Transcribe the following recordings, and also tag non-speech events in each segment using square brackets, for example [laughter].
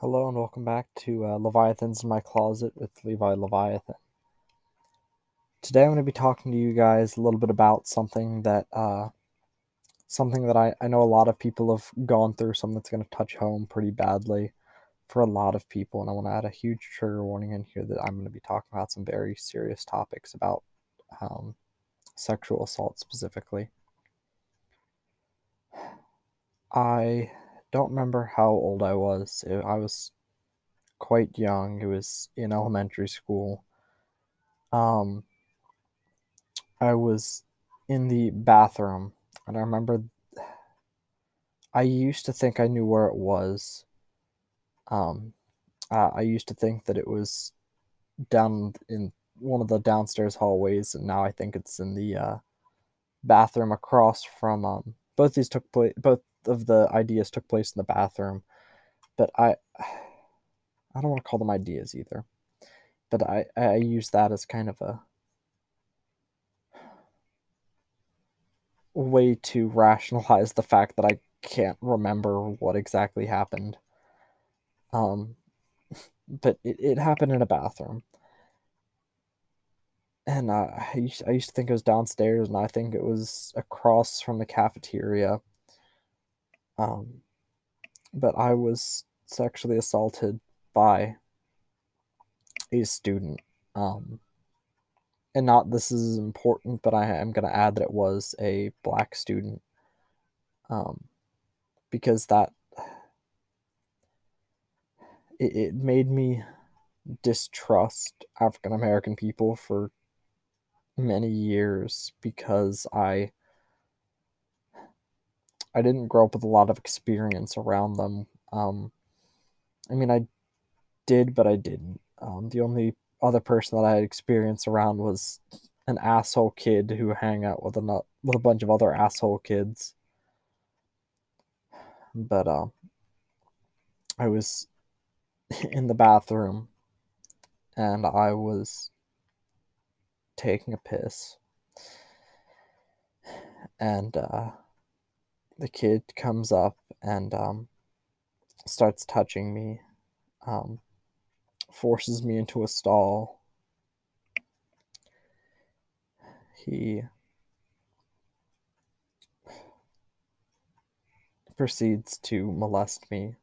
Hello and welcome back to uh, Leviathans in My Closet with Levi Leviathan. Today I'm going to be talking to you guys a little bit about something that uh, something that I, I know a lot of people have gone through, something that's going to touch home pretty badly for a lot of people. And I want to add a huge trigger warning in here that I'm going to be talking about some very serious topics about um, sexual assault specifically. I don't remember how old I was. I was quite young. It was in elementary school. Um, I was in the bathroom, and I remember I used to think I knew where it was. Um, uh, I used to think that it was down in one of the downstairs hallways, and now I think it's in the uh, bathroom across from. Um, both these took place. Both of the ideas took place in the bathroom, but I. I don't want to call them ideas either, but I I use that as kind of a way to rationalize the fact that I can't remember what exactly happened. Um, but it, it happened in a bathroom. And uh, I, used, I used to think it was downstairs, and I think it was across from the cafeteria. Um, but I was sexually assaulted by a student. Um, and not this is important, but I am going to add that it was a black student. Um, because that it, it made me distrust African American people for many years because I I didn't grow up with a lot of experience around them. Um, I mean, I did, but I didn't. Um, the only other person that I had experience around was an asshole kid who hang out with a with a bunch of other asshole kids. But uh, I was [laughs] in the bathroom and I was taking a piss. And uh, the kid comes up and um, starts touching me, um, forces me into a stall. He proceeds to molest me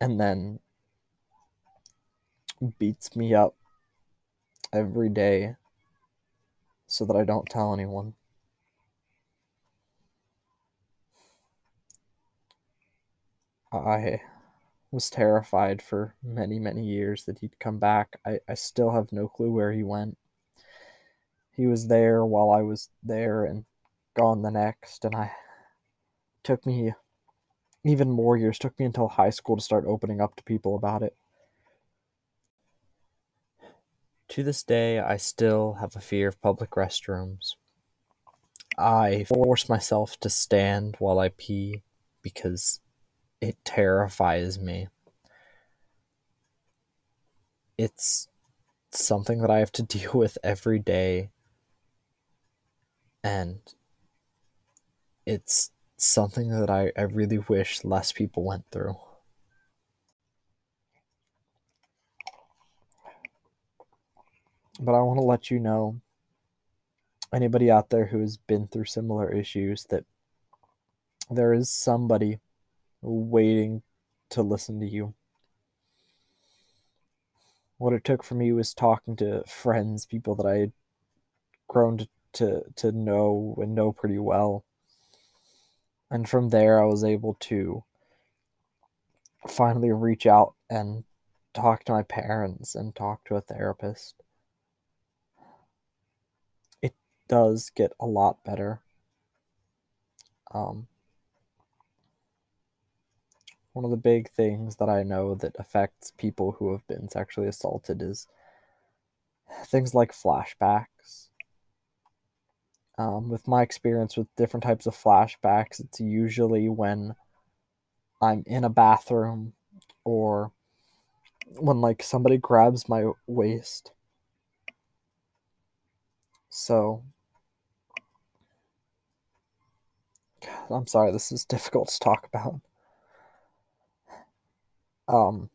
and then beats me up every day so that I don't tell anyone. I was terrified for many, many years that he'd come back. I, I still have no clue where he went. He was there while I was there and gone the next, and I took me even more years, took me until high school to start opening up to people about it. To this day, I still have a fear of public restrooms. I force myself to stand while I pee because it terrifies me. It's something that I have to [laughs] deal with every day. And it's something that I, I really wish less people went through. But I want to let you know anybody out there who has been through similar issues that there is somebody waiting to listen to you. What it took for me was talking to friends, people that I had grown to, to, know and know pretty well. And from there, I was able to finally reach out and talk to my parents and talk to a therapist. It does get a lot better. Um, one of the big things that I know that affects people who have been sexually assaulted is things like flashbacks. Um, with my experience with different types of flashbacks, it's usually when I'm in a bathroom or when like somebody grabs my waist. So I'm sorry, this is [laughs] difficult to talk about. Um,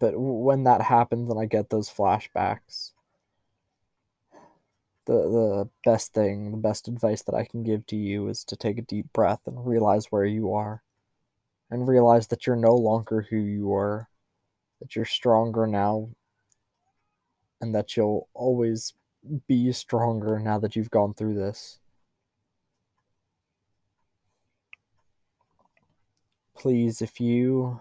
but when that happens and I get those flashbacks, the the best thing, the best advice that I can give to you is to take a deep breath and realize where you are and realize that you're no longer who you were, that you're stronger now and that you'll always be stronger now that you've gone through this. Please, if you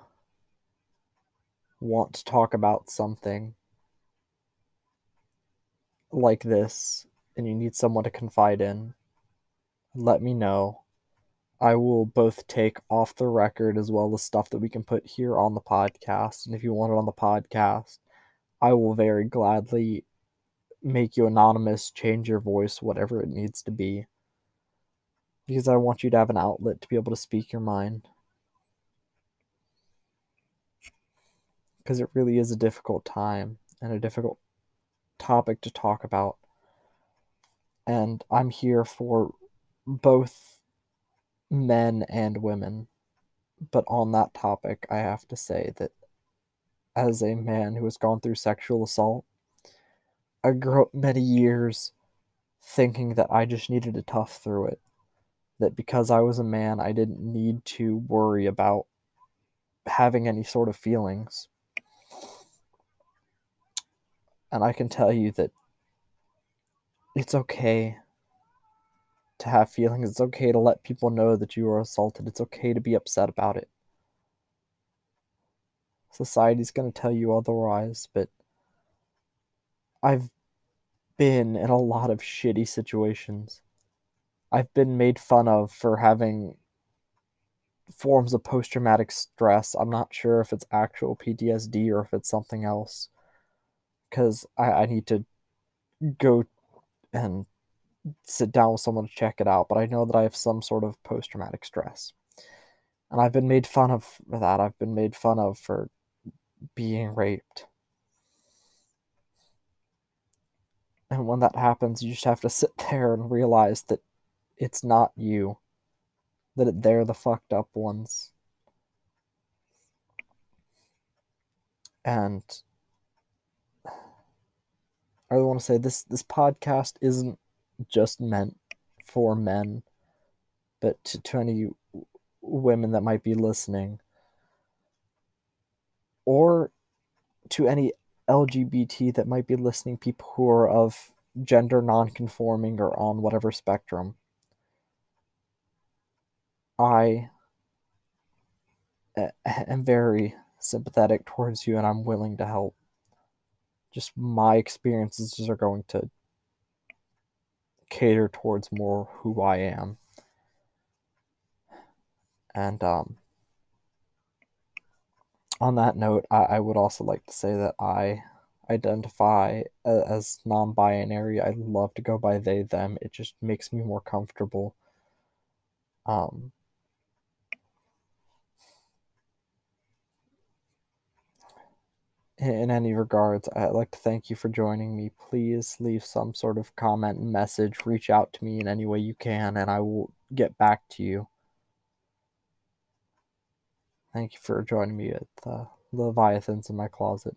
want to talk about something like this and you need someone to confide in, let me know. I will both take off the record as well as stuff that we can put here on the podcast. And if you want it on the podcast, I will very gladly make you anonymous, change your voice, whatever it needs to be. Because I want you to have an outlet to be able to speak your mind. Because it really is a difficult time and a difficult topic to talk about. And I'm here for both men and women. But on that topic, I have to say that as a man who has gone through sexual assault, I grew up many years thinking that I just needed to tough through it. That because I was a man, I didn't need to worry about having any sort of feelings. And I can tell you that it's okay to have feelings. It's okay to let people know that you were assaulted. It's okay to be upset about it. Society's going to tell you otherwise, but I've been in a lot of shitty situations. I've been made fun of for having forms of post traumatic stress. I'm not sure if it's actual PTSD or if it's something else. Because I, I need to go and sit down with someone to check it out, but I know that I have some sort of post traumatic stress. And I've been made fun of for that. I've been made fun of for being raped. And when that happens, you just have to sit [laughs] there and realize that it's not you, that they're the fucked up ones. And I want to say this this podcast isn't just meant for men, but to, to any women that might be listening, or to any LGBT that might be listening, people who are of gender non-conforming or on whatever spectrum. I eh, am very sympathetic towards you and I'm willing to help. Just my experiences are going to cater towards more who I am. And um, on that note, I, I would also like to say that I identify as non binary. I love to go by they, them. It just makes me more comfortable. Um, in any regards, I'd like to thank you for joining me. Please leave some sort of comment and message. Reach out to me in any way you can, and I will get back to you. Thank you for joining me at the Leviathans in my closet.